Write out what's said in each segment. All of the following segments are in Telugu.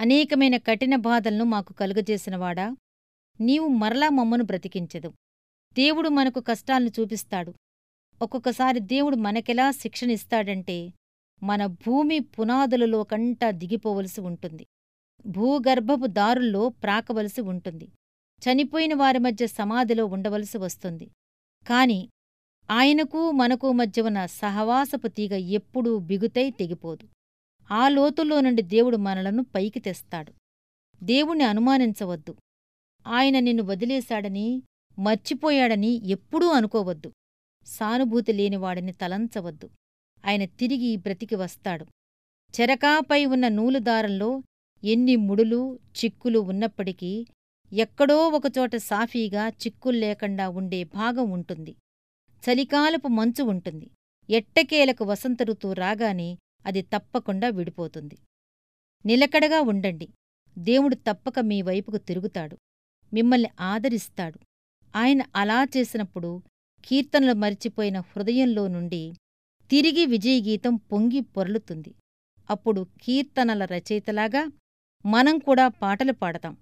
అనేకమైన కఠిన బాధలను మాకు కలుగజేసినవాడా? నీవు మరలా మమ్మను బ్రతికించదు. దేవుడు మనకు కష్టాలను చూపిస్తాడు. ఒక్కొక్కసారి దేవుడు మనకెలా శిక్షణిస్తాడంటే మన భూమి పునాదులలో కంటా దిగిపోవలసి ఉంటుంది. భూగర్భపు దారుల్లో ప్రాకవలసి ఉంటుంది. చనిపోయిన వారి మధ్య సమాధిలో ఉండవలసి వస్తుంది. కాని ఆయనకు మనకు మధ్య ఉన్న సహవాసపు తీగ ఎప్పుడూ బిగుతై తెగిపోదు. ఆ లోతుల్లో నుండి దేవుడు మనలను పైకి తెస్తాడు. దేవుణ్ణి అనుమానించవద్దు. ఆయన నిన్ను వదిలేశాడని మర్చిపోయాడని ఎప్పుడూ అనుకోవద్దు. సానుభూతి లేనివాడిని తలంచవద్దు. ఆయన తిరిగి బ్రతికి వస్తాడు. చెరకాపై ఉన్న నూలుదారంలో ఎన్ని ముడులు చిక్కులు ఉన్నప్పటికీ ఎక్కడో ఒకచోట సాఫీగా చిక్కుల్లేకుండా ఉండే భాగం ఉంటుంది. చలికాలపు మంచు ఉంటుంది. ఎట్టకేలకు వసంత ఋతువు రాగానే అది తప్పకుండా విడిపోతుంది. నిలకడగా ఉండండి. దేవుడు తప్పక మీ వైపుకు తిరుగుతాడు. మిమ్మల్ని ఆదరిస్తాడు. ఆయన అలా చేసినప్పుడు కీర్తనలు మరిచిపోయిన హృదయంలో నుండి తిరిగి విజయగీతం పొంగి పొరలుతుంది. అప్పుడు కీర్తనల రచయితలాగా మనం కూడా పాటలు పాడతాం.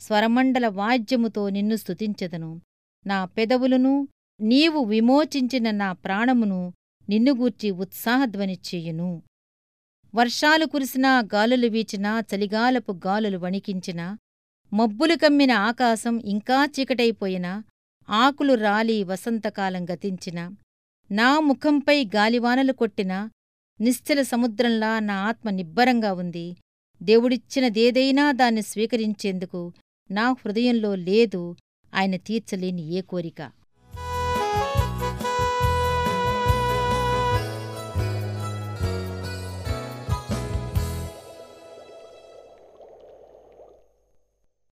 స్వరమండల వాద్యముతో నిన్ను స్తుతించెదను. నా పెదవులను నీవు విమోచించిన నా ప్రాణమును నిన్నుగూర్చి ఉత్సాహధ్వని చేయును. వర్షాలు కురిసినా గాలులు వీచినా చలిగాలపు గాలులు వణికించినా మబ్బులు కమ్మిన ఆకాశం ఇంకా చీకటైపోయినా ఆకులు రాలి వసంతకాలం గతించినా నా ముఖంపై గాలివానలు కొట్టినా నిశ్చల సముద్రంలా నా ఆత్మ నిబ్బరంగా ఉంది. దేవుడిచ్చినదేదైనా దాన్ని స్వీకరించేందుకు నా హృదయంలో లేదు ఆయన తీర్చలేని ఏ కోరిక.